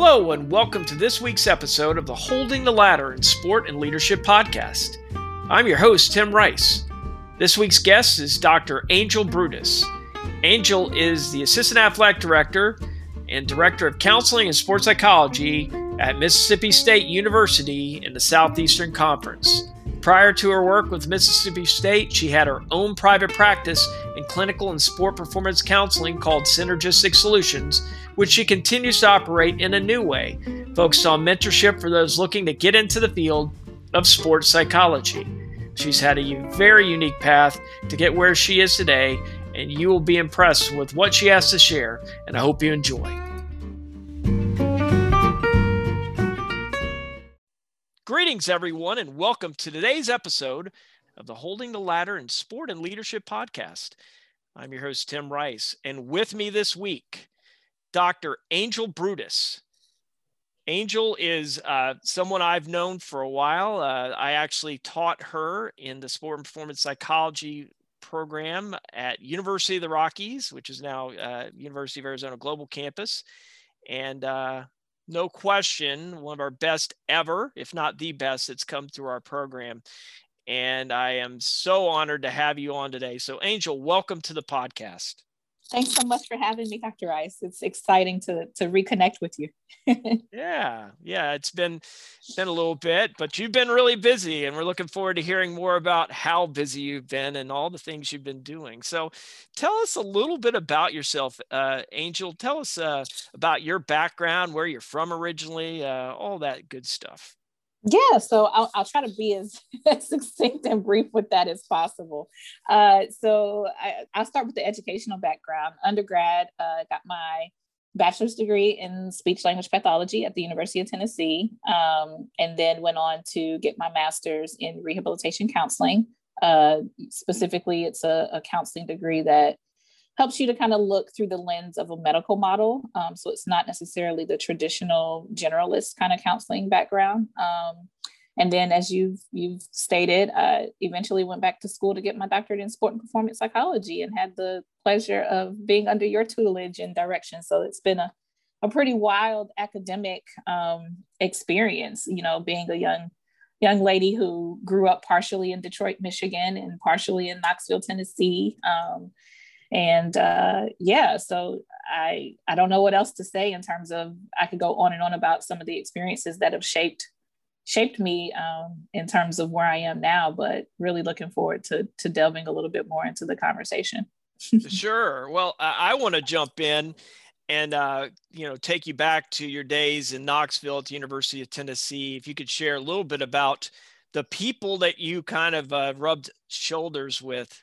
Hello, and welcome to this week's episode of the Holding the Ladder in Sport and Leadership podcast. I'm your host, Tim Rice. This week's guest is Dr. Angel Brutus. Angel is the Assistant Athletic Director and Director of Counseling and Sports Psychology at Mississippi State University in the Southeastern Conference. Prior to her work with Mississippi State, she had her own private practice in clinical and sport performance counseling called Synergistic Solutions, which she continues to operate in a new way, focused on mentorship for those looking to get into the field of sports psychology. She's had a very unique path to get where she is today, and you will be impressed with what she has to share, and I hope you enjoy. Greetings, everyone, and welcome to today's episode of the Holding the Ladder in Sport and Leadership podcast. I'm your host, Tim Rice, and with me this week Dr. Angel Brutus. Angel is uh, someone I've known for a while. Uh, I actually taught her in the sport and performance psychology program at University of the Rockies, which is now uh, University of Arizona Global Campus. And uh, no question, one of our best ever, if not the best, that's come through our program. And I am so honored to have you on today. So, Angel, welcome to the podcast. Thanks so much for having me, Dr. Rice. It's exciting to to reconnect with you. yeah, yeah, it's been been a little bit, but you've been really busy, and we're looking forward to hearing more about how busy you've been and all the things you've been doing. So, tell us a little bit about yourself, uh, Angel. Tell us uh, about your background, where you're from originally, uh, all that good stuff. Yeah, so I'll, I'll try to be as, succinct and brief with that as possible. Uh, so I, will start with the educational background. Undergrad, uh, got my bachelor's degree in speech language pathology at the University of Tennessee, um, and then went on to get my master's in rehabilitation counseling. Uh, specifically, it's a, a counseling degree that helps you to kind of look through the lens of a medical model. Um, so it's not necessarily the traditional generalist kind of counseling background. Um, and then, as you've you've stated, I eventually went back to school to get my doctorate in sport and performance psychology, and had the pleasure of being under your tutelage and direction. So it's been a a pretty wild academic um, experience. You know, being a young young lady who grew up partially in Detroit, Michigan, and partially in Knoxville, Tennessee. Um, and uh, yeah so i i don't know what else to say in terms of i could go on and on about some of the experiences that have shaped shaped me um, in terms of where i am now but really looking forward to to delving a little bit more into the conversation. Sure. Well i, I want to jump in and uh, you know take you back to your days in knoxville at the university of tennessee. If you could share a little bit about the people that you kind of uh, rubbed shoulders with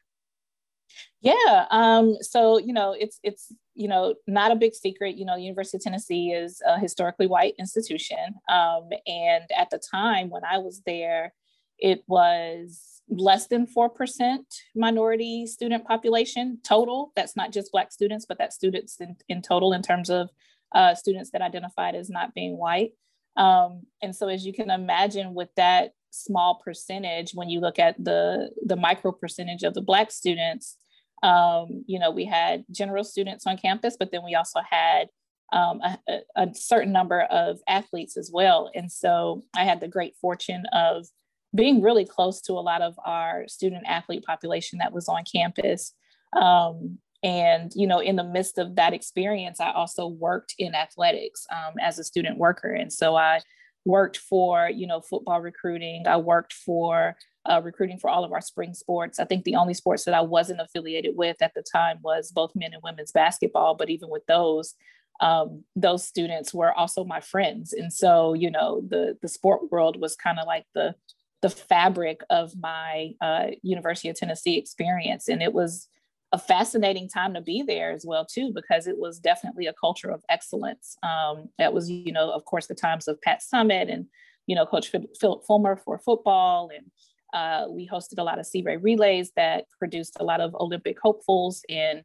yeah. Um, so, you know, it's, it's, you know, not a big secret, you know, University of Tennessee is a historically white institution. Um, and at the time when I was there, it was less than 4% minority student population total. That's not just Black students, but that's students in, in total in terms of uh, students that identified as not being white. Um, and so, as you can imagine, with that small percentage, when you look at the the micro percentage of the Black students, um, you know, we had general students on campus, but then we also had um, a, a, certain number of athletes as well. And so I had the great fortune of being really close to a lot of our student athlete population that was on campus. Um, and, you know, in the midst of that experience, I also worked in athletics um, as a student worker. And so I worked for, you know, football recruiting. I worked for uh, recruiting for all of our spring sports. I think the only sports that I wasn't affiliated with at the time was both men and women's basketball. But even with those, um, those students were also my friends, and so you know the the sport world was kind of like the the fabric of my uh, University of Tennessee experience, and it was a fascinating time to be there as well too because it was definitely a culture of excellence. Um, that was you know of course the times of Pat Summitt and you know Coach Phillip Fulmer for football and uh, we hosted a lot of Sea Ray relays that produced a lot of Olympic hopefuls. And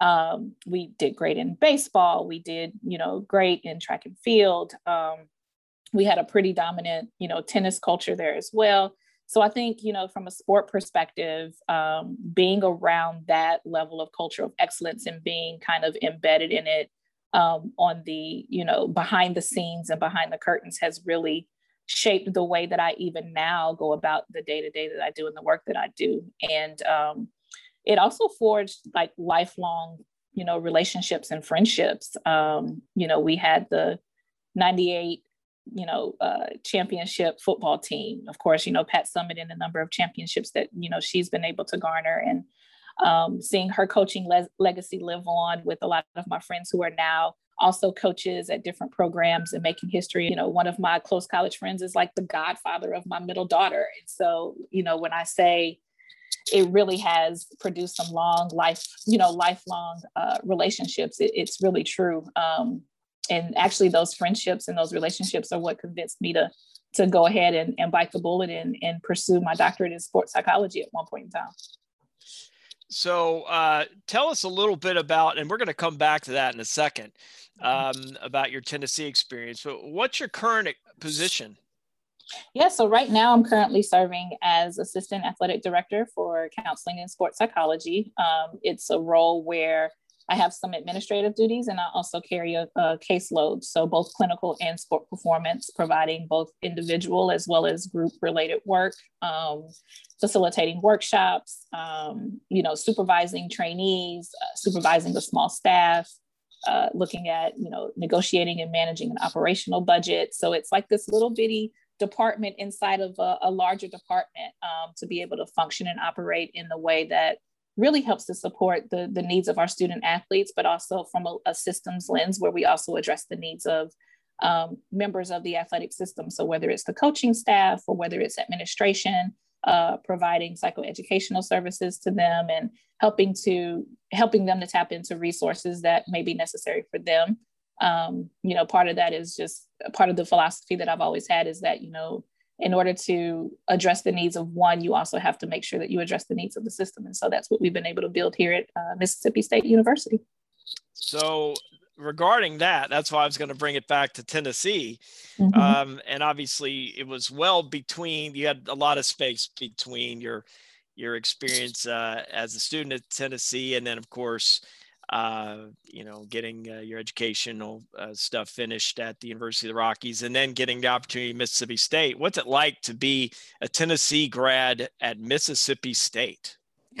um, we did great in baseball. We did, you know, great in track and field. Um, we had a pretty dominant, you know, tennis culture there as well. So I think, you know, from a sport perspective, um, being around that level of culture of excellence and being kind of embedded in it um, on the you know behind the scenes and behind the curtains has really shaped the way that I even now go about the day to day that I do and the work that I do. And um, it also forged like lifelong, you know, relationships and friendships. Um, you know, we had the 98, you know, uh, championship football team. Of course, you know, Pat Summitt and the number of championships that, you know, she's been able to garner and um, seeing her coaching le- legacy live on with a lot of my friends who are now also coaches at different programs and making history. You know, one of my close college friends is like the godfather of my middle daughter. And so, you know, when I say it really has produced some long life, you know, lifelong uh, relationships, it, it's really true. Um, and actually those friendships and those relationships are what convinced me to to go ahead and, and bite the bullet and, and pursue my doctorate in sports psychology at one point in time. So, uh, tell us a little bit about, and we're going to come back to that in a second, mm-hmm. um, about your Tennessee experience. But what's your current position? Yeah, so right now I'm currently serving as assistant athletic director for counseling and sports psychology. Um, it's a role where I have some administrative duties and I also carry a, a, caseload. So both clinical and sport performance, providing both individual as well as group related work, um, facilitating workshops, um, you know, supervising trainees, uh, supervising a small staff, uh, looking at, you know, negotiating and managing an operational budget. So it's like this little bitty department inside of a, a larger department um, to be able to function and operate in the way that really helps to support the, the needs of our student athletes, but also from a, a systems lens where we also address the needs of um, members of the athletic system. So whether it's the coaching staff or whether it's administration, uh, providing psychoeducational services to them and helping to helping them to tap into resources that may be necessary for them. Um, you know, part of that is just part of the philosophy that I've always had is that you know in order to address the needs of one, you also have to make sure that you address the needs of the system. And so that's what we've been able to build here at uh, Mississippi State University. So, regarding that, that's why I was going to bring it back to Tennessee. Mm-hmm. Um, and obviously, it was well between, you had a lot of space between your your experience uh, as a student at Tennessee, and then, of course, uh, you know, getting uh, your educational uh, stuff finished at the University of the Rockies, and then getting the opportunity at Mississippi State. What's it like to be a Tennessee grad at Mississippi State?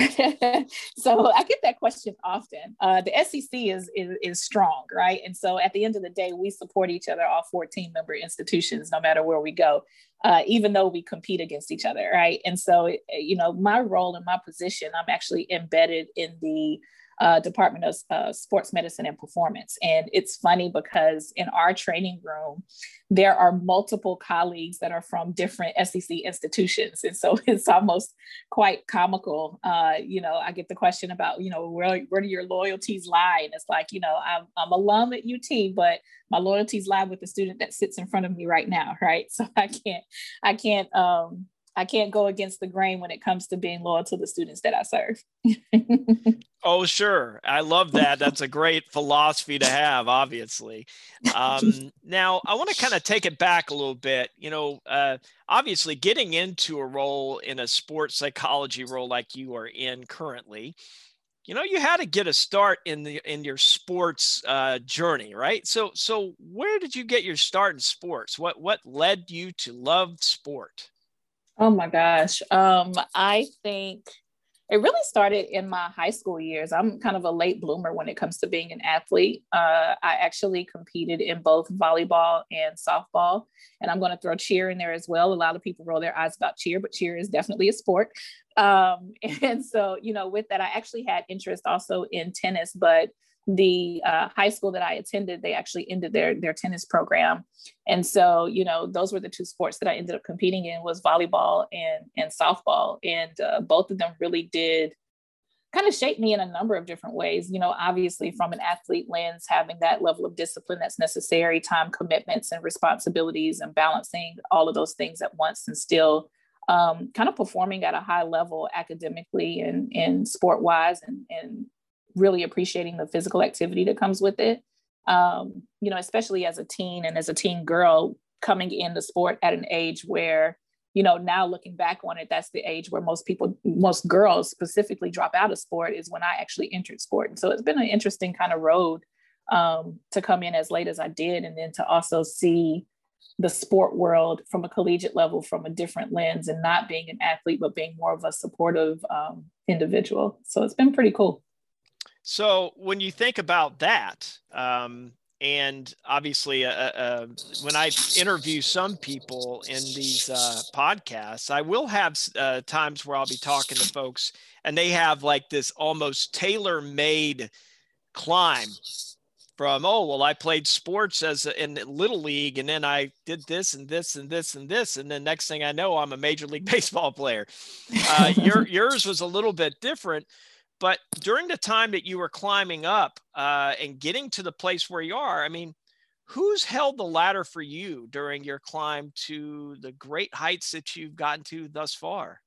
so I get that question often. Uh, the SEC is, is, is strong, right? And so at the end of the day, we support each other, all 14 member institutions, no matter where we go, uh, even though we compete against each other, right? And so, you know, my role and my position, I'm actually embedded in the uh, Department of uh, Sports Medicine and Performance. And it's funny because in our training room, there are multiple colleagues that are from different SEC institutions. And so it's almost quite comical. Uh, you know, I get the question about, you know, where, where do your loyalties lie? And it's like, you know, I'm, I'm alum at UT, but my loyalties lie with the student that sits in front of me right now, right? So I can't, I can't, um, I can't go against the grain when it comes to being loyal to the students that I serve. oh, sure. I love that. That's a great philosophy to have, obviously. Um, now, I want to kind of take it back a little bit. You know, uh, obviously, getting into a role in a sports psychology role like you are in currently, you know you had to get a start in the in your sports uh, journey right so so where did you get your start in sports what what led you to love sport Oh my gosh. Um, I think it really started in my high school years. I'm kind of a late bloomer when it comes to being an athlete. Uh, I actually competed in both volleyball and softball, and I'm going to throw cheer in there as well. A lot of people roll their eyes about cheer, but cheer is definitely a sport. Um, and so, you know, with that, I actually had interest also in tennis, but the uh, high school that I attended, they actually ended their their tennis program, and so you know those were the two sports that I ended up competing in was volleyball and and softball, and uh, both of them really did kind of shape me in a number of different ways. You know, obviously from an athlete lens, having that level of discipline that's necessary, time commitments and responsibilities, and balancing all of those things at once, and still um, kind of performing at a high level academically and, and sport wise and, and really appreciating the physical activity that comes with it. Um, you know, especially as a teen and as a teen girl coming into sport at an age where, you know, now looking back on it, that's the age where most people, most girls specifically drop out of sport is when I actually entered sport. And so it's been an interesting kind of road um, to come in as late as I did, and then to also see the sport world from a collegiate level from a different lens and not being an athlete, but being more of a supportive um, individual. So it's been pretty cool. So when you think about that, um, and obviously, uh, uh, uh, when I interview some people in these uh, podcasts, I will have uh, times where I'll be talking to folks, and they have like this almost tailor-made climb from oh well i played sports as a, in little league and then i did this and this and this and this and then next thing i know i'm a major league baseball player. Uh, your, yours was a little bit different but during the time that you were climbing up uh, and getting to the place where you are i mean who's held the ladder for you during your climb to the great heights that you've gotten to thus far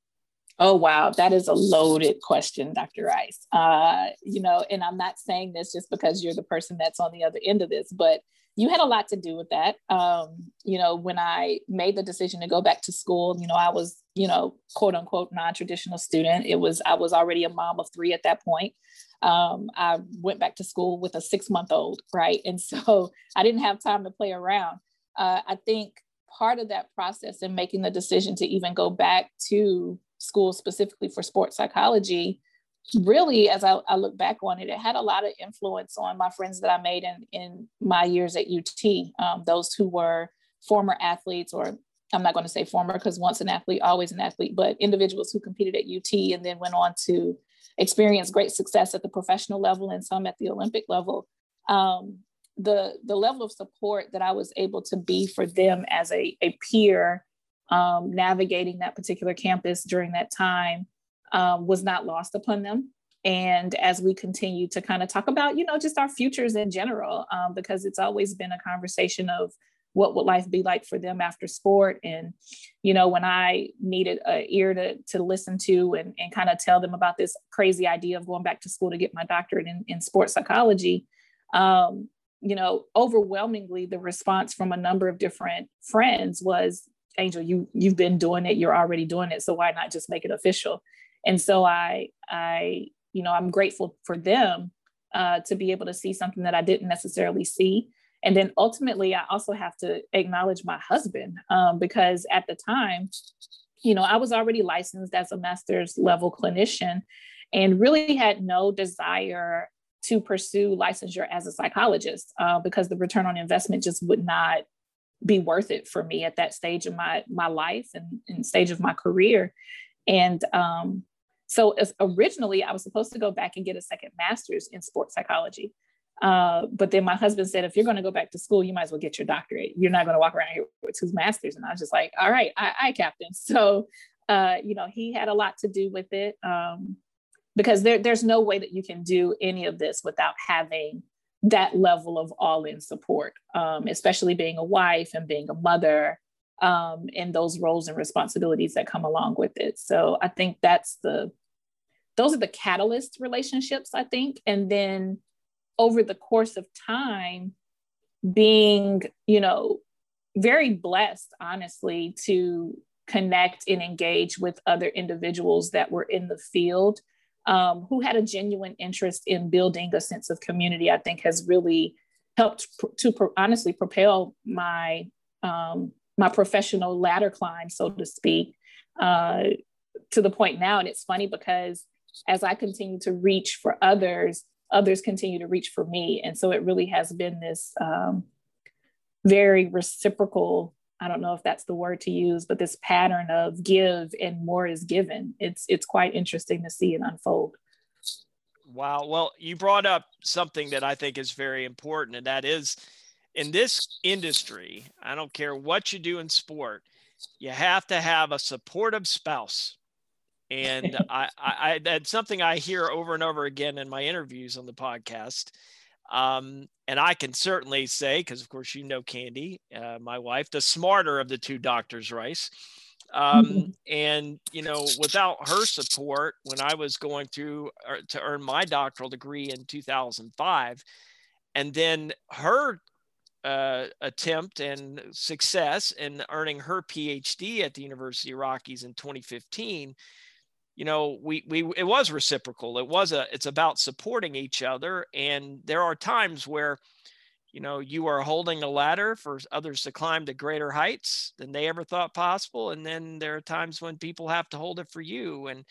Oh, wow. That is a loaded question, Dr. Rice. Uh, you know, and I'm not saying this just because you're the person that's on the other end of this, but you had a lot to do with that. Um, you know, when I made the decision to go back to school, you know, I was, you know, quote unquote non-traditional student. It was, I was already a mom of three at that point. Um, I went back to school with a six month old, right? And so I didn't have time to play around. Uh, I think part of that process in making the decision to even go back to school specifically for sports psychology really as I, I, look back on it it had a lot of influence on my friends that i made in, in my years at ut um, those who were former athletes or i'm not going to say former because once an athlete always an athlete but individuals who competed at ut and then went on to experience great success at the professional level and some at the olympic level. Um, the the level of support that i was able to be for them as a, a peer um, navigating that particular campus during that time um, was not lost upon them. And as we continue to kind of talk about, you know, just our futures in general, um, because it's always been a conversation of what would life be like for them after sport. And, you know, when I needed an ear to, to listen to and, and kind of tell them about this crazy idea of going back to school to get my doctorate in, in sports psychology, um, you know, overwhelmingly the response from a number of different friends was, angel you you've been doing it you're already doing it so why not just make it official and so i i you know i'm grateful for them uh, to be able to see something that i didn't necessarily see. And then ultimately i also have to acknowledge my husband um, because at the time you know i was already licensed as a master's level clinician and really had no desire to pursue licensure as a psychologist uh, because the return on investment just would not be worth it for me at that stage of my my life and, and stage of my career and um, so originally i was supposed to go back and get a second master's in sports psychology. Uh, but then my husband said if you're going to go back to school you might as well get your doctorate. You're not going to walk around here with two masters. And i was just like all right i, I captain. So uh, you know he had a lot to do with it um, because there, there's no way that you can do any of this without having that level of all in support, um, especially being a wife and being a mother um, and those roles and responsibilities that come along with it. So I think that's the, those are the catalyst relationships, I think. And then over the course of time, being, you know, very blessed, honestly, to connect and engage with other individuals that were in the field um, who had a genuine interest in building a sense of community, I think has really helped pr- to pr- honestly propel my um, my professional ladder climb, so to speak, uh, to the point now. And it's funny because as I continue to reach for others, others continue to reach for me, and so it really has been this um, very reciprocal I don't know if that's the word to use, but this pattern of give and more is given. It's it's quite interesting to see it unfold. Wow. Well, you brought up something that I think is very important, and that is in this industry, I don't care what you do in sport, you have to have a supportive spouse. And I, I, that's something I hear over and over again in my interviews on the podcast. Um, and I can certainly say, because of course you know Candy, uh, my wife, the smarter of the two doctors, Rice. Um, mm-hmm. and you know, without her support, when I was going through uh, to earn my doctoral degree in 2005, and then her uh, attempt and success in earning her PhD at the University of Rockies in 2015 you know we we it was reciprocal. It was a it's about supporting each other. And there are times where you know you are holding a ladder for others to climb to greater heights than they ever thought possible. And then there are times when people have to hold it for you. And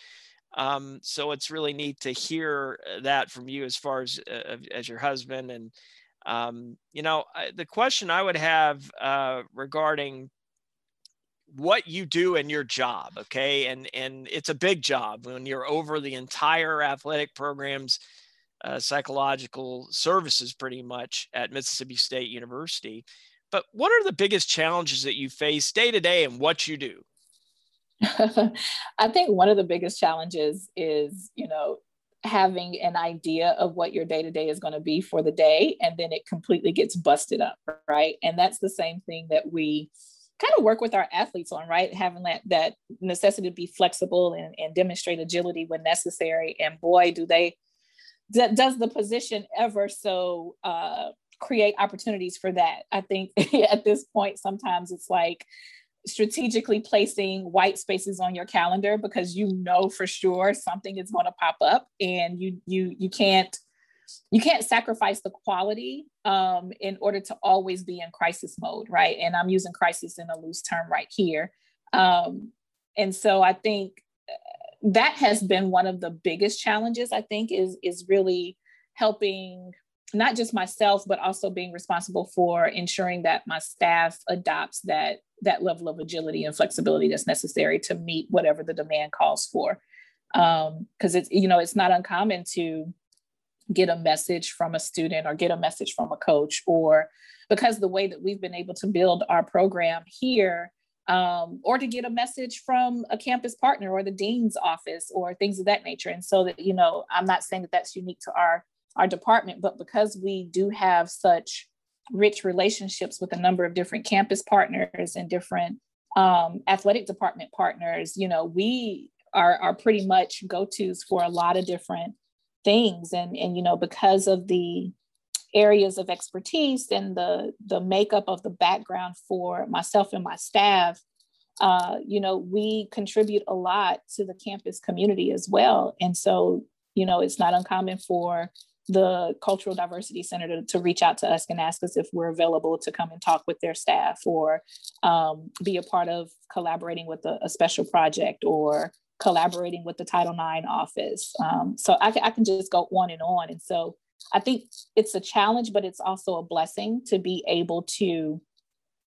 um, so it's really neat to hear uh, that from you as far as uh, as your husband and um, you know the question i would have uh, regarding what you do in your job okay and and it's a big job when you're over the entire athletic programs uh, psychological services pretty much at Mississippi State University. But what are the biggest challenges that you face day to day and what you do? I think one of the biggest challenges is, you know, having an idea of what your day to day is going to be for the day, and then it completely gets busted up, right? And that's the same thing that we kind of work with our athletes on, right? Having that that necessity to be flexible and, and demonstrate agility when necessary. And boy, do they does the position ever so uh, create opportunities for that? I think at this point, sometimes it's like strategically placing white spaces on your calendar because you know for sure something is going to pop up and you you you can't you can't sacrifice the quality um, in order to always be in crisis mode right? And i'm using crisis in a loose term right here. Um, and so i think that has been one of the biggest challenges i think is is really helping not just myself but also being responsible for ensuring that my staff adopts that that level of agility and flexibility that's necessary to meet whatever the demand calls for because um, it's you know it's not uncommon to get a message from a student or get a message from a coach or because the way that we've been able to build our program here um, or to get a message from a campus partner or the dean's office or things of that nature. And so that, you know, I'm not saying that that's unique to our, our department, but because we do have such rich relationships with a number of different campus partners and different um, athletic department partners, you know, we are, are pretty much go-tos for a lot of different things. And, and, you know, because of the areas of expertise and the the makeup of the background for myself and my staff uh, you know we contribute a lot to the campus community as well and so you know it's not uncommon for the cultural diversity center to, to reach out to us and ask us if we're available to come and talk with their staff or um, be a part of collaborating with a, a, special project or collaborating with the title ix office. Um, so I, I can just go on and on. And so I think it's a challenge, but it's also a blessing to be able to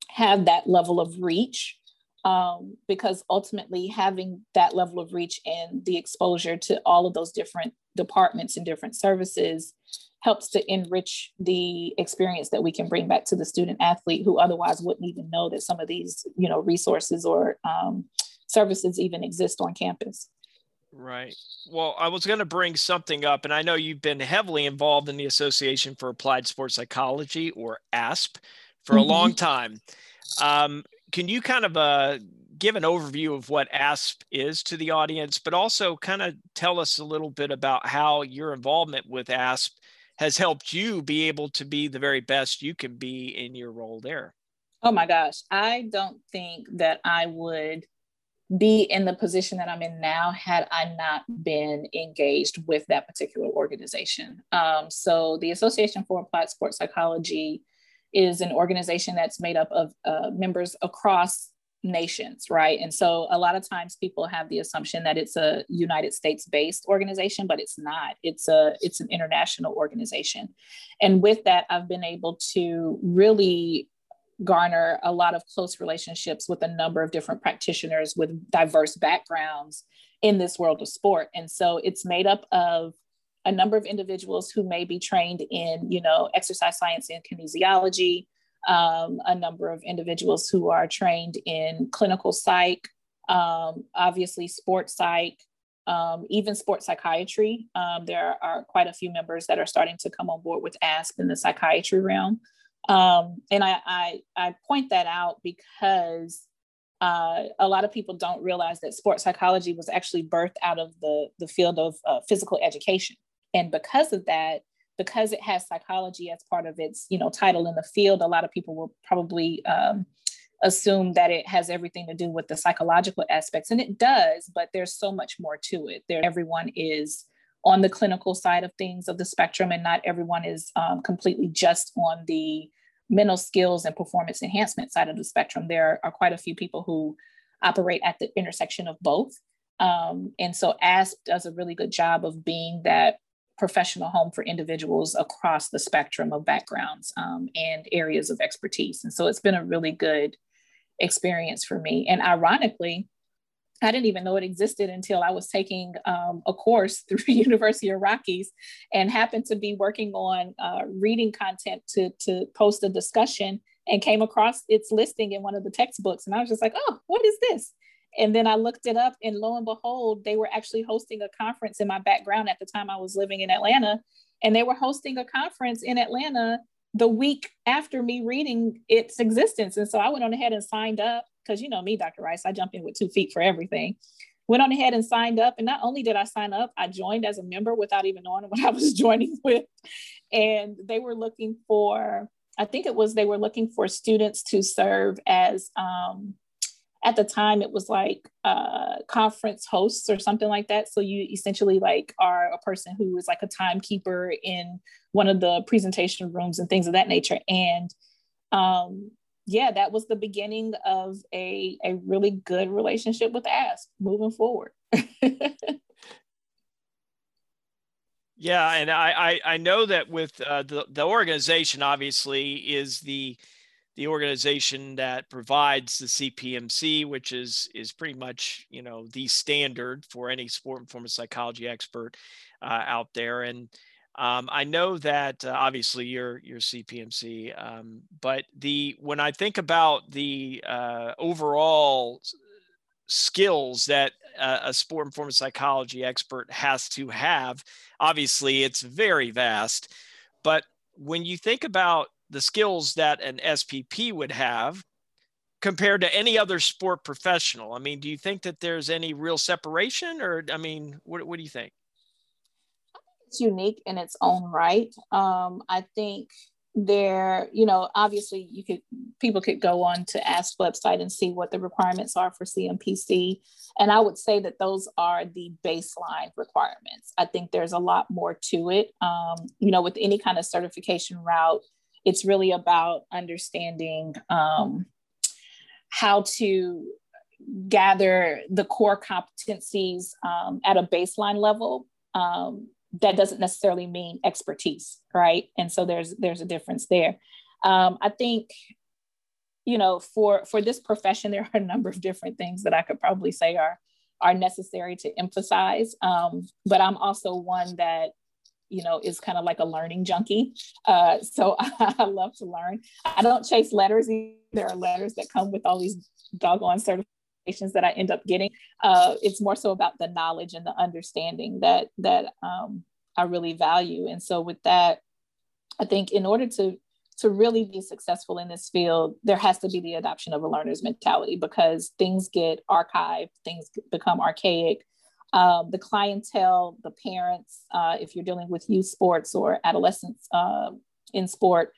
have that level of reach um, because ultimately having that level of reach and the exposure to all of those different departments and different services helps to enrich the experience that we can bring back to the student athlete who otherwise wouldn't even know that some of these you know resources or um, services even exist on campus Right. Well, I was going to bring something up, and I know you've been heavily involved in the Association for Applied Sports Psychology, or ASP, for mm-hmm. a long time. Um, can you kind of uh, give an overview of what ASP is to the audience, but also kind of tell us a little bit about how your involvement with ASP has helped you be able to be the very best you can be in your role there? Oh my gosh, I don't think that I would be in the position that I'm in now had I not been engaged with that particular organization. Um, so, the Association for Applied Sports Psychology is an organization that's made up of uh, members across nations, right? And so, a lot of times people have the assumption that it's a United States based organization, but it's not. It's a it's an international organization, and with that, I've been able to really garner a lot of close relationships with a number of different practitioners with diverse backgrounds in this world of sport. And so it's made up of a number of individuals who may be trained in, you know, exercise science and kinesiology, um, a number of individuals who are trained in clinical psych, um, obviously sports psych, um, even sports psychiatry. Um, there are quite a few members that are starting to come on board with ASP in the psychiatry realm. Um, and I, I, I point that out because uh, a lot of people don't realize that sports psychology was actually birthed out of the, the field of uh, physical education. And because of that, because it has psychology as part of its you know title in the field, a lot of people will probably um, assume that it has everything to do with the psychological aspects. And it does but there's so much more to it. There everyone is on the clinical side of things of the spectrum and not everyone is um, completely just on the mental skills and performance enhancement side of the spectrum. There are quite a few people who operate at the intersection of both. Um, and so asp does a really good job of being that professional home for individuals across the spectrum of backgrounds um, and areas of expertise and so it's been a really good experience for me. And ironically, I didn't even know it existed until I was taking um, a course through University of Rockies and happened to be working on uh, reading content to, to post a discussion and came across its listing in one of the textbooks. And I was just like, oh, what is this? And then I looked it up, and lo and behold, they were actually hosting a conference in my background at the time I was living in Atlanta. And they were hosting a conference in Atlanta the week after me reading its existence. And so I went on ahead and signed up because you know me, Dr. Rice, I jump in with two feet for everything. Went on ahead and signed up. And not only did I sign up, I joined as a member without even knowing what I was joining with. And they were looking for, I think it was, they were looking for students to serve as um, at the time it was like uh, conference hosts or something like that. So you essentially like are a person who is like a timekeeper in one of the presentation rooms and things of that nature. And um, yeah that was the beginning of a, a really good relationship with asp moving forward. Yeah and I, I i know that with uh, the, the organization obviously is the the organization that provides the CPMC, which is is pretty much you know the standard for any sport and performance psychology expert uh, out there. And um, I know that uh, obviously you're you're CPMC, um, but the when I think about the uh, overall skills that a sport and performance psychology expert has to have, obviously it's very vast. But when you think about the skills that an SPP would have compared to any other sport professional? I mean, do you think that there's any real separation or, I mean, what, what do you think? It's unique in its own right. Um, I think there, you know, obviously you could, people could go on to ask website and see what the requirements are for CMPC. And I would say that those are the baseline requirements. I think there's a lot more to it. Um, you know, with any kind of certification route, it's really about understanding um, how to gather the core competencies um, at a baseline level. Um, that doesn't necessarily mean expertise right? And so there's there's a difference there. Um, i think you know for for this profession there are a number of different things that i could probably say are are necessary to emphasize. Um, but i'm also one that you know, is kind of like a learning junkie. Uh, so I, love to learn. I don't chase letters. There are letters that come with all these doggone certifications that I end up getting. Uh, it's more so about the knowledge and the understanding that that um, I really value. And so with that, I think in order to to really be successful in this field, there has to be the adoption of a learner's mentality because things get archived, things become archaic, um, the clientele, the parents, uh, if you're dealing with youth sports or adolescents uh, in sport,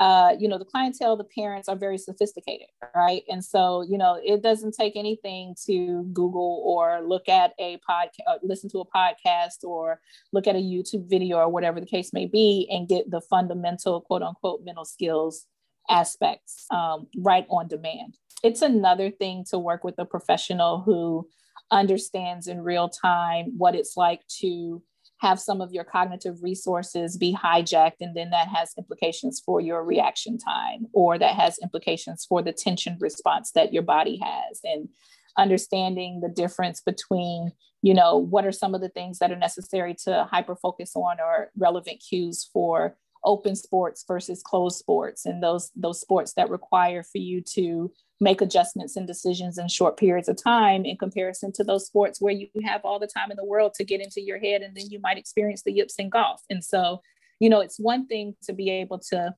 uh, you know, the clientele, the parents are very sophisticated, right? And so, you know, it doesn't take anything to Google or look at a podcast, uh, listen to a podcast or look at a YouTube video or whatever the case may be and get the fundamental quote unquote mental skills aspects um, right on demand. It's another thing to work with a professional who understands in real time what it's like to have some of your cognitive resources be hijacked and then that has implications for your reaction time or that has implications for the tension response that your body has. And understanding the difference between you know what are some of the things that are necessary to hyper focus on or relevant cues for open sports versus closed sports and those those sports that require for you to make adjustments and decisions in short periods of time in comparison to those sports where you have all the time in the world to get into your head and then you might experience the yips in golf. And so you know it's one thing to be able to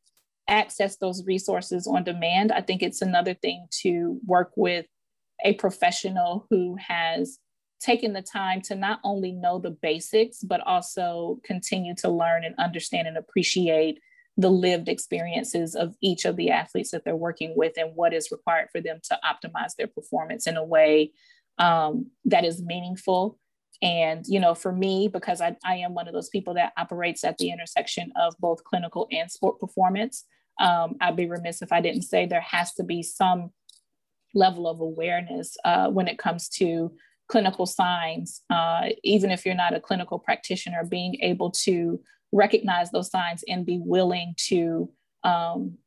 access those resources on demand. I think it's another thing to work with a professional who has taken the time to not only know the basics, but also continue to learn and understand and appreciate the lived experiences of each of the athletes that they're working with and what is required for them to optimize their performance in a way um, that is meaningful. And you know for me because I, I am one of those people that operates at the intersection of both clinical and sport performance um, i'd be remiss if i didn't say there has to be some level of awareness uh, when it comes to clinical signs uh, even if you're not a clinical practitioner being able to recognize those signs and be willing to um,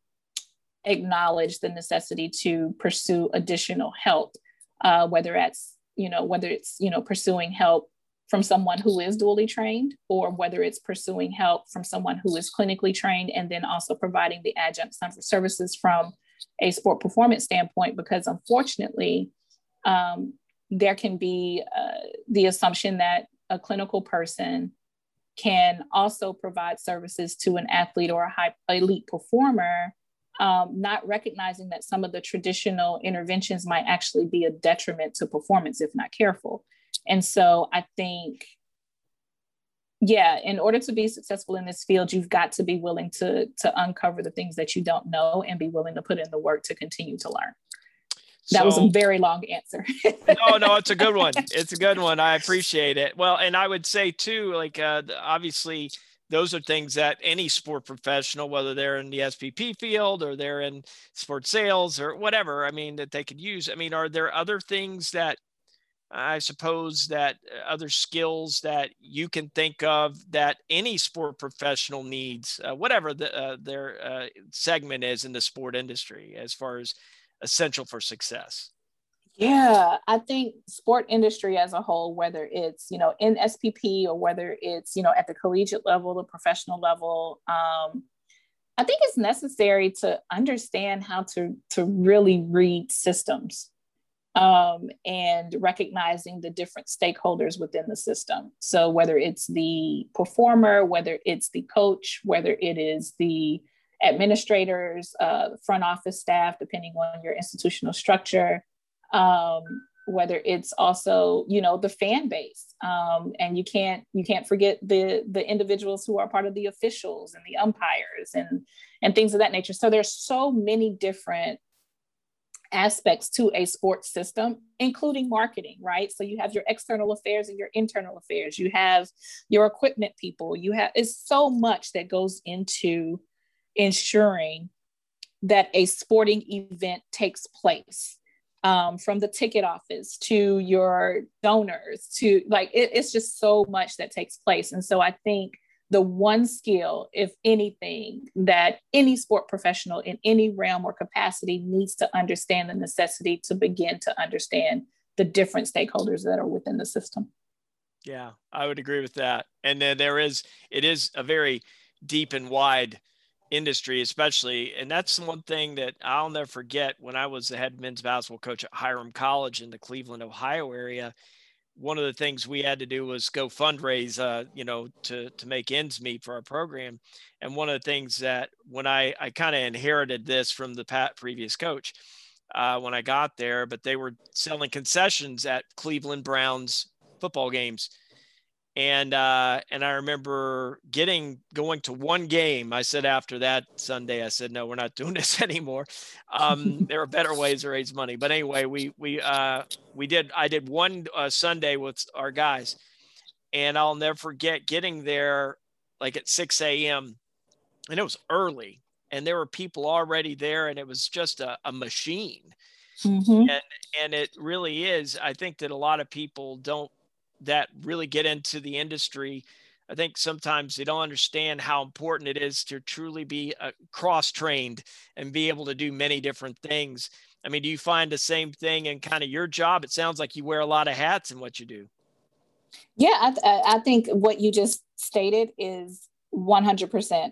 acknowledge the necessity to pursue additional help, uh, whether it's you know whether it's you know pursuing help from someone who is dually trained or whether it's pursuing help from someone who is clinically trained and then also providing the adjunct services from a sport performance standpoint because unfortunately um, there can be uh, the assumption that a clinical person can also provide services to an athlete or a high elite performer, um, not recognizing that some of the traditional interventions might actually be a detriment to performance if not careful. And so I think, yeah, in order to be successful in this field, you've got to be willing to, to uncover the things that you don't know and be willing to put in the work to continue to learn. That so, was a very long answer. no, no, it's a good one. It's a good one. I appreciate it. Well, and I would say too, like uh, obviously those are things that any sport professional, whether they're in the SPP field or they're in sports sales or whatever, I mean, that they could use. I mean, are there other things that I suppose that uh, other skills that you can think of that any sport professional needs, uh, whatever the, uh, their uh, segment is in the sport industry, as far as essential for success? Yeah, I think sport industry as a whole, whether it's you know in SPP or whether it's you know at the collegiate level, the professional level, um, I think it's necessary to understand how to to really read systems um, and recognizing the different stakeholders within the system. So whether it's the performer, whether it's the coach, whether it is the administrators, uh, front office staff, depending on your institutional structure, um, whether it's also you know the fan base, um, and you can't you can't forget the the individuals who are part of the officials and the umpires and and things of that nature. So there's so many different aspects to a sports system, including marketing, right? So you have your external affairs and your internal affairs. You have your equipment people. You have it's so much that goes into ensuring that a sporting event takes place um, from the ticket office to your donors to like it, it's just so much that takes place. And so i think the one skill if anything that any sport professional in any realm or capacity needs to understand the necessity to begin to understand the different stakeholders that are within the system. Yeah i would agree with that. And then there is it is a very deep and wide industry, especially. And that's the one thing that I'll never forget when I was the head men's basketball coach at Hiram College in the Cleveland, Ohio area. One of the things we had to do was go fundraise, uh, you know, to to make ends meet for our program. And one of the things that when I I kind of inherited this from the pat previous coach uh, when I got there, but they were selling concessions at Cleveland Browns football games and uh, and I remember getting going to one game. I said after that Sunday, I said, no, we're not doing this anymore. Um, there are better ways to raise money. But anyway, we we uh, we did. I did one uh, Sunday with our guys, and I'll never forget getting there like at 6 a.m. and it was early, and there were people already there, and it was just a, a machine. Mm-hmm. And and it really is. I think that a lot of people don't that really get into the industry I think sometimes they don't understand how important it is to truly be uh, cross trained and be able to do many different things. I mean, do you find the same thing in kind of your job? It sounds like you wear a lot of hats in what you do. Yeah, I, th- I think what you just stated is 100%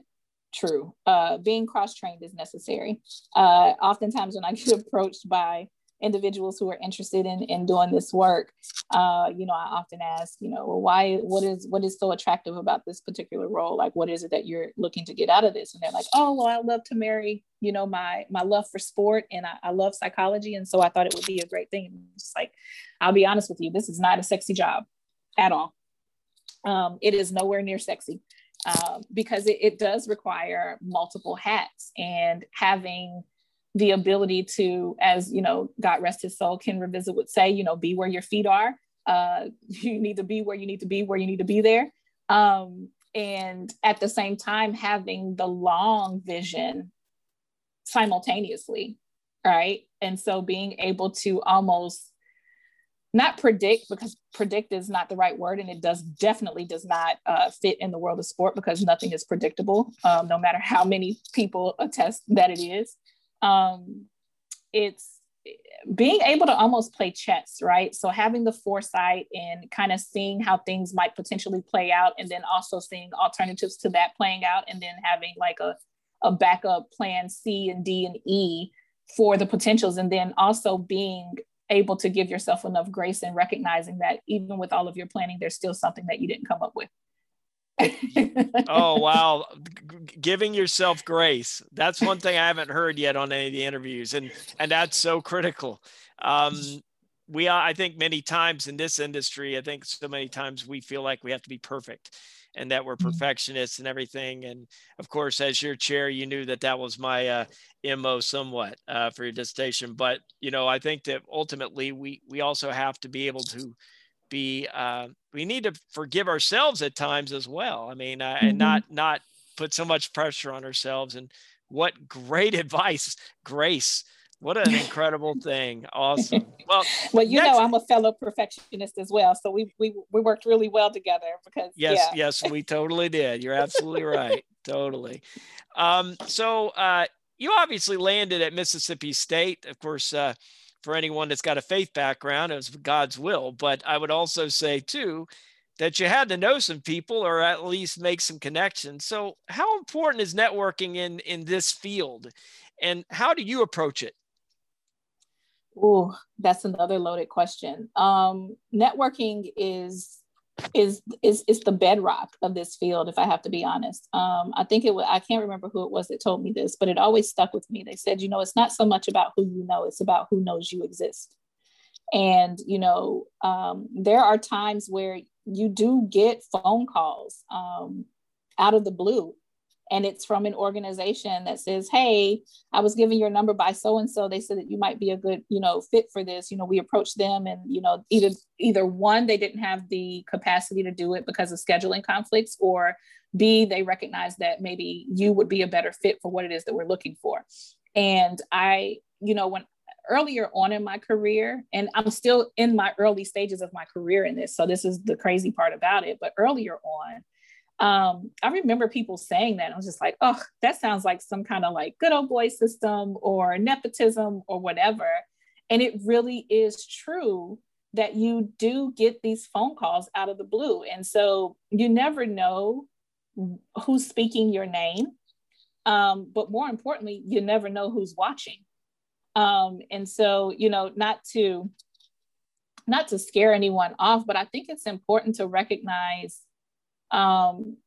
true. Uh, being cross trained is necessary. Uh, oftentimes, when I get approached by individuals who are interested in, in doing this work uh, you know i often ask you know well, why what is what is so attractive about this particular role? Like what is it that you're looking to get out of this? And they're like oh well i love to marry you know my my love for sport and I, I love psychology and so i thought it would be a great thing. Just like i'll be honest with you this is not a sexy job at all. Um, it is nowhere near sexy um, because it, it does require multiple hats and having the ability to, as you know, God rest his soul, Ken Ravizza would say, you know, be where your feet are. Uh, you need to be where you need to be, where you need to be there. Um, and at the same time, having the long vision simultaneously, right? And so being able to almost not predict because predict is not the right word and it does definitely does not uh, fit in the world of sport because nothing is predictable um, no matter how many people attest that it is um, it's being able to almost play chess right so having the foresight and kind of seeing how things might potentially play out and then also seeing alternatives to that playing out and then having like a, a backup plan c and d and e for the potentials and then also being able to give yourself enough grace and recognizing that even with all of your planning, there's still something that you didn't come up with. oh wow G- giving yourself grace that's one thing i haven't heard yet on any of the interviews and and that's so critical um we i think many times in this industry i think so many times we feel like we have to be perfect and that we're mm-hmm. perfectionists and everything. And of course, as your chair, you knew that that was my uh, mo somewhat uh, for your dissertation. But you know, I think that ultimately we we also have to be able to be uh, we need to forgive ourselves at times as well. I mean, uh, mm-hmm. and not not put so much pressure on ourselves. And what great advice, Grace what an incredible thing. Awesome. Well, well, you next... know, I'm a fellow perfectionist as well. So we, we, we worked really well together because yes, yeah. yes, we totally did. You're absolutely right. totally. Um, so uh, you obviously landed at Mississippi State. Of course, uh, for anyone that's got a faith background, it was God's will. But I would also say too, that you had to know some people or at least make some connections. So how important is networking in in this field? And how do you approach it? Oh, that's another loaded question. Um, networking is is is is the bedrock of this field. If I have to be honest, um, I think it. Was, I can't remember who it was that told me this, but it always stuck with me. They said, you know, it's not so much about who you know; it's about who knows you exist. And you know, um, there are times where you do get phone calls um, out of the blue and it's from an organization that says hey i was given your number by so and so they said that you might be a good you know fit for this. You know we approached them and you know either either one they didn't have the capacity to do it because of scheduling conflicts or b they recognized that maybe you would be a better fit for what it is that we're looking for. And i you know when earlier on in my career and i'm still in my early stages of my career in this so this is the crazy part about it but earlier on um, I remember people saying that. I was just like, oh, that sounds like some kind of like good old boy system or nepotism or whatever. And it really is true that you do get these phone calls out of the blue. And so you never know who's speaking your name. Um, but more importantly, you never know who's watching. Um, and so, you know, not to not to scare anyone off, but I think it's important to recognize um,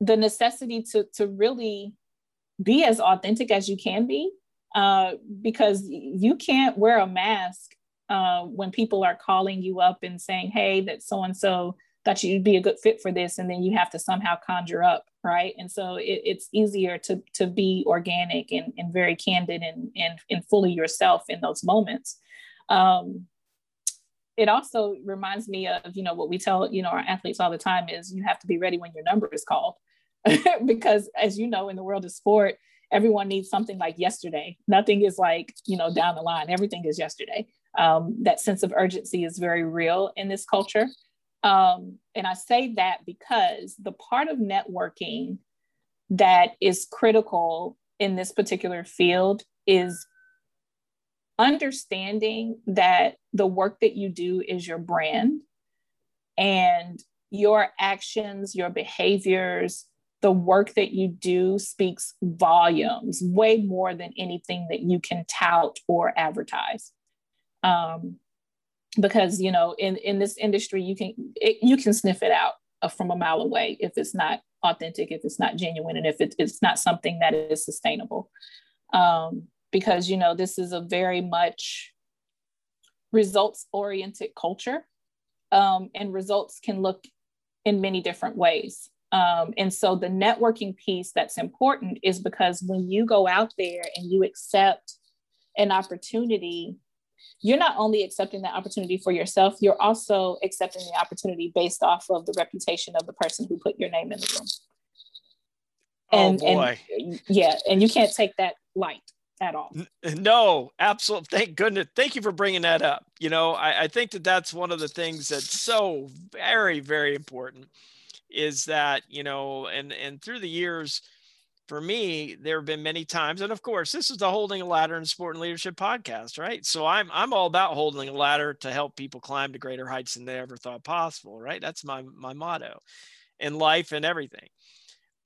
the necessity to, to really be as authentic as you can be uh, because you can't wear a mask uh, when people are calling you up and saying, hey, that so and so thought you'd be a good fit for this, and then you have to somehow conjure up, right? And so it, it's easier to, to be organic and, and very candid and, and, and fully yourself in those moments. Um, it also reminds me of you know what we tell you know our athletes all the time is you have to be ready when your number is called. Because as you know in the world of sport everyone needs something like yesterday. Nothing is like you know down the line. Everything is yesterday. Um, that sense of urgency is very real in this culture. Um, and i say that because the part of networking that is critical in this particular field is understanding that the work that you do is your brand and your actions, your behaviors, the work that you do speaks volumes way more than anything that you can tout or advertise. Um, because you know, in in this industry, you can it, you can sniff it out from a mile away if it's not authentic, if it's not genuine, and if it, it's not something that is sustainable. Um, because you know this is a very much results oriented culture um, and results can look in many different ways Um, and so the networking piece that's important is because when you go out there and you accept an opportunity, you're not only accepting the opportunity for yourself, you're also accepting the opportunity based off of the reputation of the person who put your name in the room. Oh, and, oh boy. and yeah, and you can't take that light at all. No, absolutely. Thank goodness. Thank you for bringing that up. You know, I, I think that that's one of the things that's so very, very important is that, you know, and, and through the years, for me, there have been many times, and of course, this is the Holding a Ladder in Sport and Leadership podcast, right? So I'm I'm all about holding a ladder to help people climb to greater heights than they ever thought possible, right? That's my my motto in life and everything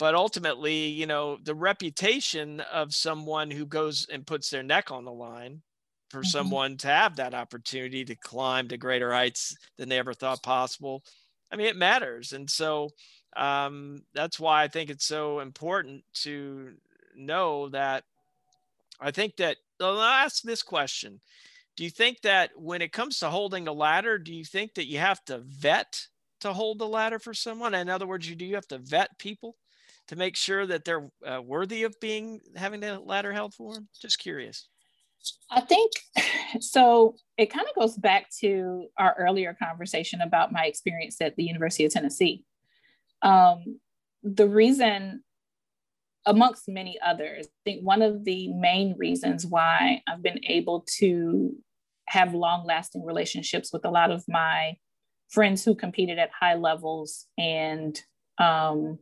but ultimately you know the reputation of someone who goes and puts their neck on the line for mm-hmm. someone to have that opportunity to climb to greater heights than they ever thought possible i mean it matters. And so um, that's why i think it's so important to know that i think that i'll ask this question. Do you think that when it comes to holding a ladder do you think that you have to vet to hold the ladder for someone? In other words you do you have to vet people to make sure that they're uh, worthy of being having the ladder held for them? Just curious. I think so. It kind of goes back to our earlier conversation about my experience at the University of Tennessee. Um, the reason, amongst many others, I think one of the main reasons why I've been able to have long lasting relationships with a lot of my friends who competed at high levels and um,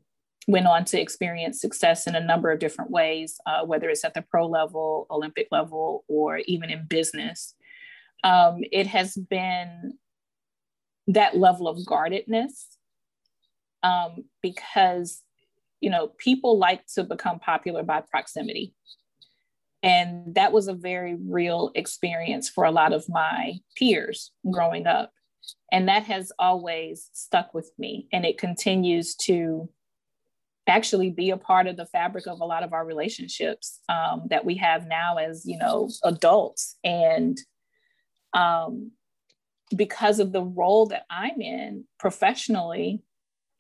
went on to experience success in a number of different ways, uh, whether it's at the pro level, Olympic level, or even in business. Um, it has been that level of guardedness um, because, you know, people like to become popular by proximity. And that was a very real experience for a lot of my peers growing up. And that has always stuck with me. And it continues to actually be a part of the fabric of a lot of our relationships um, that we have now as you know adults. And um, because of the role that i'm in professionally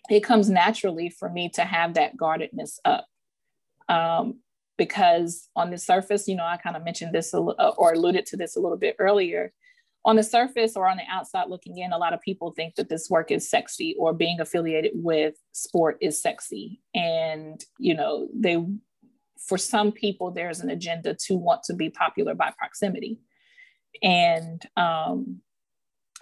it comes naturally for me to have that guardedness up. Um, because on the surface you know i kind of mentioned this or alluded to this a little bit earlier on the surface or on the outside looking in, a lot of people think that this work is sexy or being affiliated with sport is sexy. And, you know, they, for some people, there's an agenda to want to be popular by proximity. And, um,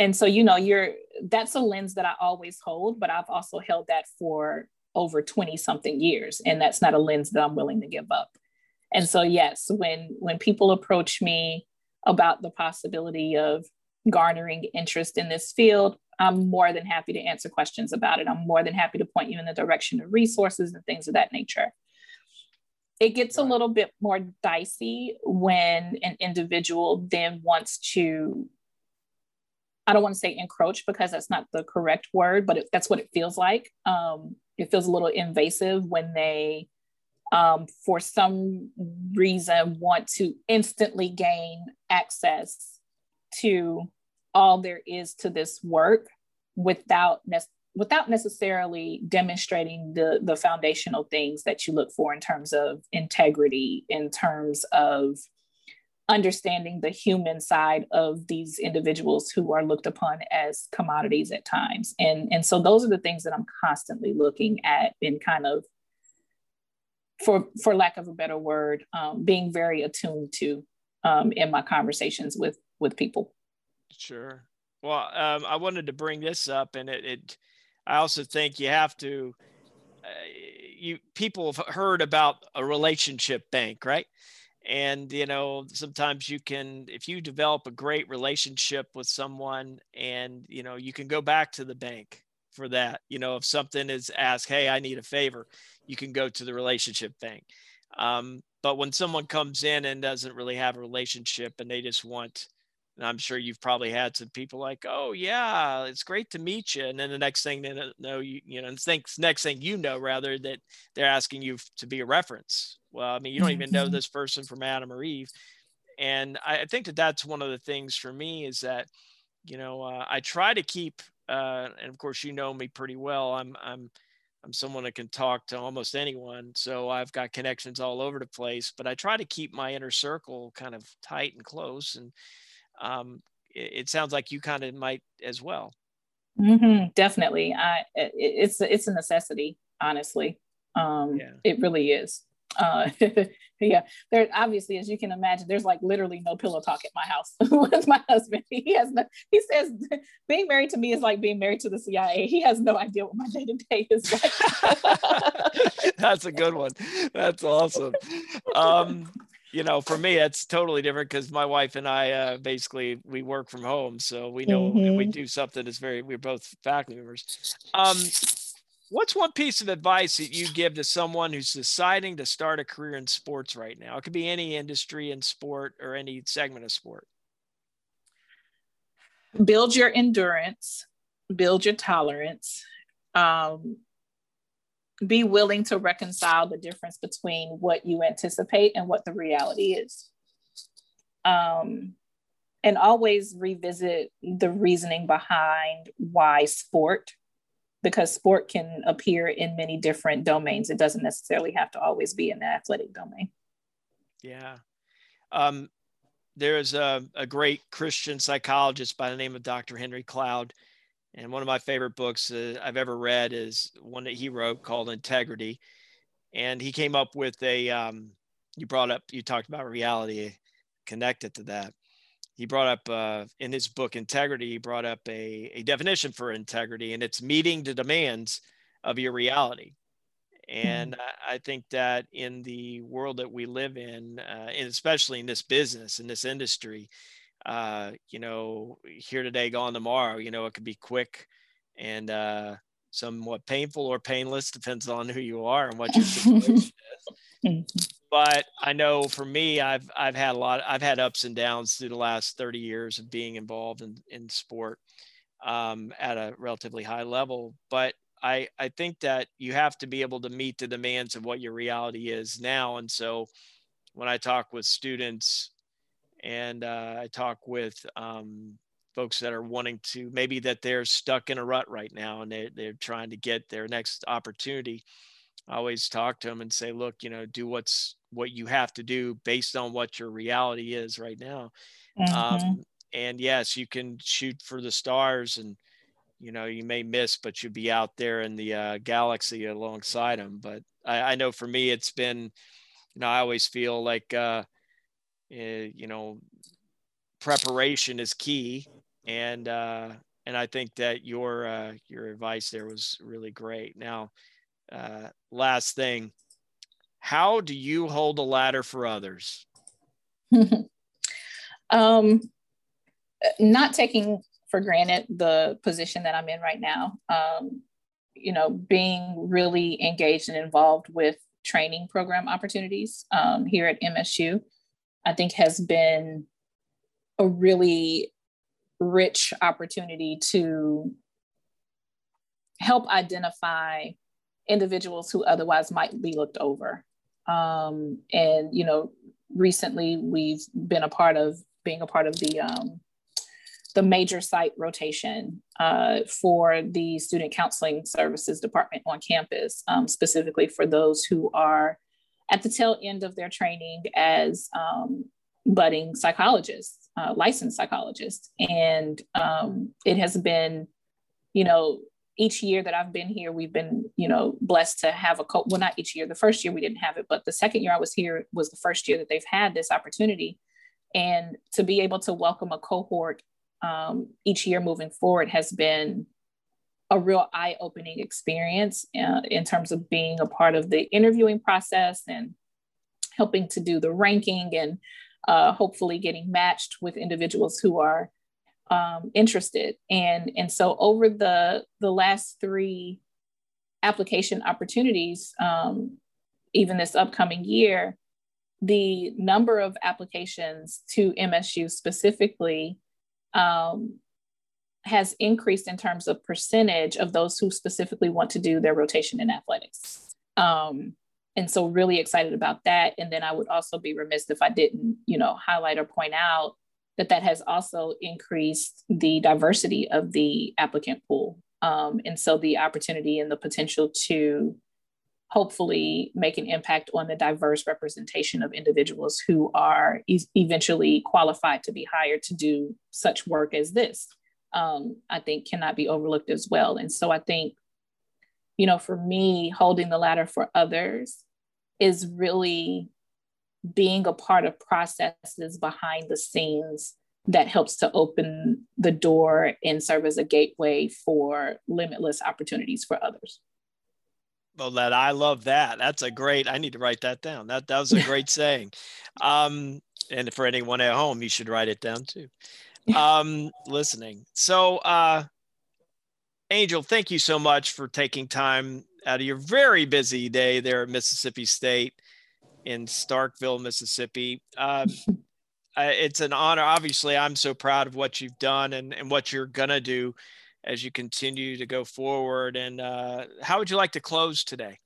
and so, you know, you're, that's a lens that I always hold, but I've also held that for over 20 something years. And that's not a lens that I'm willing to give up. And so, yes, when, when people approach me, about the possibility of garnering interest in this field, I'm more than happy to answer questions about it. I'm more than happy to point you in the direction of resources and things of that nature. It gets a little bit more dicey when an individual then wants to, I don't want to say encroach because that's not the correct word, but it, that's what it feels like. Um, it feels a little invasive when they um, for some reason want to instantly gain access to all there is to this work without ne- without necessarily demonstrating the the foundational things that you look for in terms of integrity in terms of understanding the human side of these individuals who are looked upon as commodities at times. And and so those are the things that i'm constantly looking at and kind of for for lack of a better word, um, being very attuned to um, in my conversations with with people. Sure. Well, um, I wanted to bring this up, and it, it I also think you have to. Uh, you people have heard about a relationship bank, right? And you know, sometimes you can, if you develop a great relationship with someone, and you know, you can go back to the bank for that. You know, if something is asked, hey, I need a favor, you can go to the relationship thing. Um, but when someone comes in and doesn't really have a relationship and they just want, and I'm sure you've probably had some people like, oh yeah, it's great to meet you, and then the next thing they know, you you know, thinks next thing you know, rather that they're asking you to be a reference. Well, I mean, you don't even know mm-hmm. this person from Adam or Eve, and I, I think that that's one of the things for me is that, you know, uh, I try to keep uh, and of course you know me pretty well. I'm I'm I'm someone that can talk to almost anyone. So I've got connections all over the place, but I try to keep my inner circle kind of tight and close. And um, it, it, sounds like you kind of might as well. Mm-hmm, definitely. I, it, it's, it's a necessity, honestly. Um, yeah. It really is. Uh, yeah, there obviously, as you can imagine, there's like literally no pillow talk at my house with my husband. He has no, he says being married to me is like being married to the CIA. He has no idea what my day to day is like. That's a good one. That's awesome. Um, you know, for me, it's totally different because my wife and I uh, basically we work from home, so we know mm-hmm. we do something that's very. We're both faculty members. Um, What's one piece of advice that you give to someone who's deciding to start a career in sports right now? It could be any industry in sport or any segment of sport. Build your endurance, build your tolerance, um, be willing to reconcile the difference between what you anticipate and what the reality is. Um, and always revisit the reasoning behind why sport because sport can appear in many different domains. It doesn't necessarily have to always be in the athletic domain. Yeah. Um, there's a, a great Christian psychologist by the name of Dr. Henry Cloud. And one of my favorite books uh, I've ever read is one that he wrote called Integrity. And he came up with a, um, you brought up, you talked about reality connected to that he brought up uh, in his book integrity he brought up a, a definition for integrity and it's meeting the demands of your reality. And mm-hmm. I, think that in the world that we live in uh, and especially in this business in this industry uh, you know here today gone tomorrow you know it could be quick and uh, somewhat painful or painless depends on who you are and what your situation is but I know for me, I've I've had a lot. I've had ups and downs through the last 30 years of being involved in in sport um, at a relatively high level. But I I think that you have to be able to meet the demands of what your reality is now. And so when I talk with students and uh, I talk with um, folks that are wanting to maybe that they're stuck in a rut right now and they they're trying to get their next opportunity. I always talk to them and say, look, you know, do what's what you have to do based on what your reality is right now. Mm-hmm. Um, and yes, you can shoot for the stars and, you know, you may miss, but you'll be out there in the uh, galaxy alongside them. But I, I, know for me, it's been, you know, I always feel like, uh, eh, you know, preparation is key. And, uh, and I think that your, uh, your advice there was really great. Now, uh, last thing, how do you hold a ladder for others? um, not taking for granted the position that I'm in right now. Um, you know, being really engaged and involved with training program opportunities um, here at MSU, I think has been a really rich opportunity to help identify individuals who otherwise might be looked over. Um, and, you know, recently we've been a part of being a part of the, um, the major site rotation uh, for the student counseling services department on campus, um, specifically for those who are at the tail end of their training as um, budding psychologists, uh, licensed psychologists. And um, it has been, you know, each year that I've been here, we've been, you know, blessed to have a co- well, not each year. The first year we didn't have it, but the second year I was here was the first year that they've had this opportunity, and to be able to welcome a cohort um, each year moving forward has been a real eye-opening experience uh, in terms of being a part of the interviewing process and helping to do the ranking and uh, hopefully getting matched with individuals who are um, interested. And, and so over the, the last three application opportunities, um, even this upcoming year, the number of applications to MSU specifically um, has increased in terms of percentage of those who specifically want to do their rotation in athletics. Um, and so really excited about that. And then I would also be remiss if I didn't, you know, highlight or point out that that has also increased the diversity of the applicant pool. Um, and so the opportunity and the potential to hopefully make an impact on the diverse representation of individuals who are e- eventually qualified to be hired to do such work as this, um, I think cannot be overlooked as well. And so I think, you know, for me, holding the ladder for others is really being a part of processes behind the scenes that helps to open the door and serve as a gateway for limitless opportunities for others. Well, that I love that. That's a great. I need to write that down. That that was a great saying. Um, and for anyone at home, you should write it down too. Um, listening. So, uh, Angel, thank you so much for taking time out of your very busy day there at Mississippi State in Starkville, Mississippi. Um, it's an honor. Obviously, I'm so proud of what you've done and, and what you're going to do as you continue to go forward. And uh, how would you like to close today?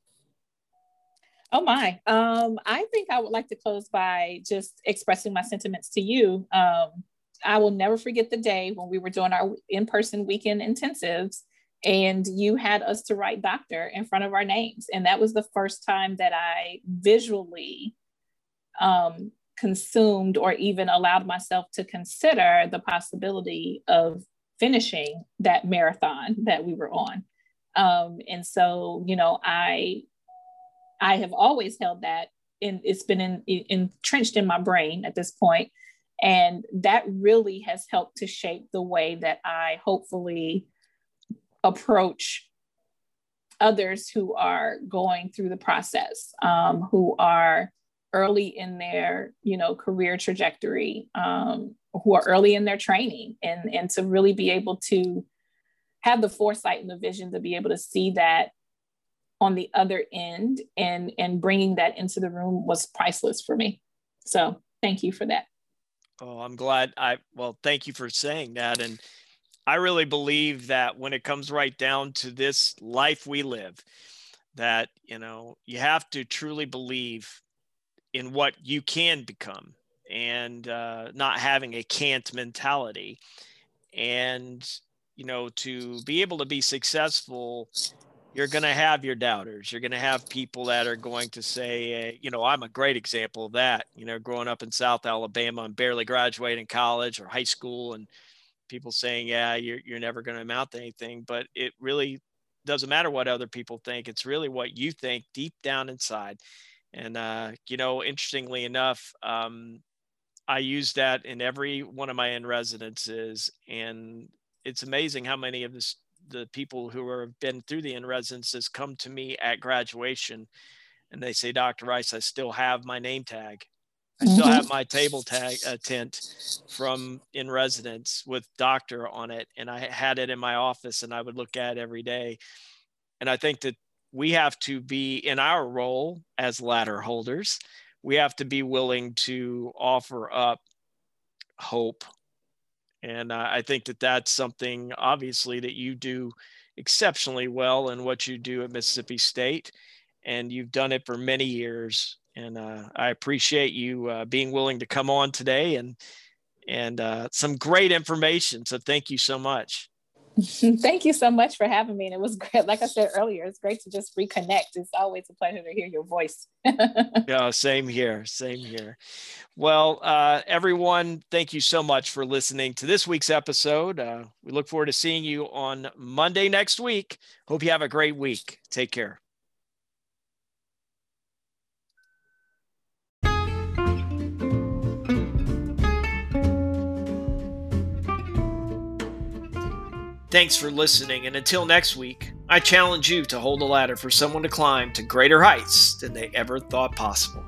Oh my. Um, I think I would like to close by just expressing my sentiments to you. Um, I will never forget the day when we were doing our in-person weekend intensives and you had us to write doctor in front of our names. And that was the first time that I visually um, consumed or even allowed myself to consider the possibility of finishing that marathon that we were on. Um, and so, you know, I I have always held that and it's been in, in, entrenched in my brain at this. And that really has helped to shape the way that I hopefully approach others who are going through the process, um, who are early in their you know career trajectory, um, who are early in their training, and and to really be able to have the foresight and the vision to be able to see that on the other end and and bringing that into the room was priceless for me. So thank you for that. Oh i'm glad i well thank you for saying that and I really believe that when it comes right down to this life we live, that, you know, you have to truly believe in what you can become and uh, not having a can't mentality. And, you know, to be able to be successful, you're going to have your doubters. You're going to have people that are going to say, uh, you know, I'm a great example of that. You know, growing up in South Alabama, I'm barely graduating college or high school and people saying, yeah, you're, you're never going to amount to anything. But it really doesn't matter what other people think. It's really what you think deep down inside. And, uh, you know, interestingly enough, um, I use that in every one of my in residences. And it's amazing how many of this, the people who have been through the in residences come to me at graduation and they say, Dr. Rice, I still have my name tag. I still mm-hmm. have my table tag uh, tent from in residence with doctor on it, and I had it in my office, and I would look at every day. And I think that we have to be in our role as ladder holders. We have to be willing to offer up hope, and uh, I think that that's something obviously that you do exceptionally well in what you do at Mississippi State, and you've done it for many years and uh, I appreciate you uh, being willing to come on today and and uh, some great information. So thank you so much. thank you so much for having me. And it was great. Like I said earlier, it's great to just reconnect. It's always a pleasure to hear your voice. yeah, same here. Same here. Well, uh, everyone, thank you so much for listening to this week's episode. Uh, we look forward to seeing you on Monday next week. Hope you have a great week. Take care. Thanks for listening, and until next week, I challenge you to hold a ladder for someone to climb to greater heights than they ever thought possible.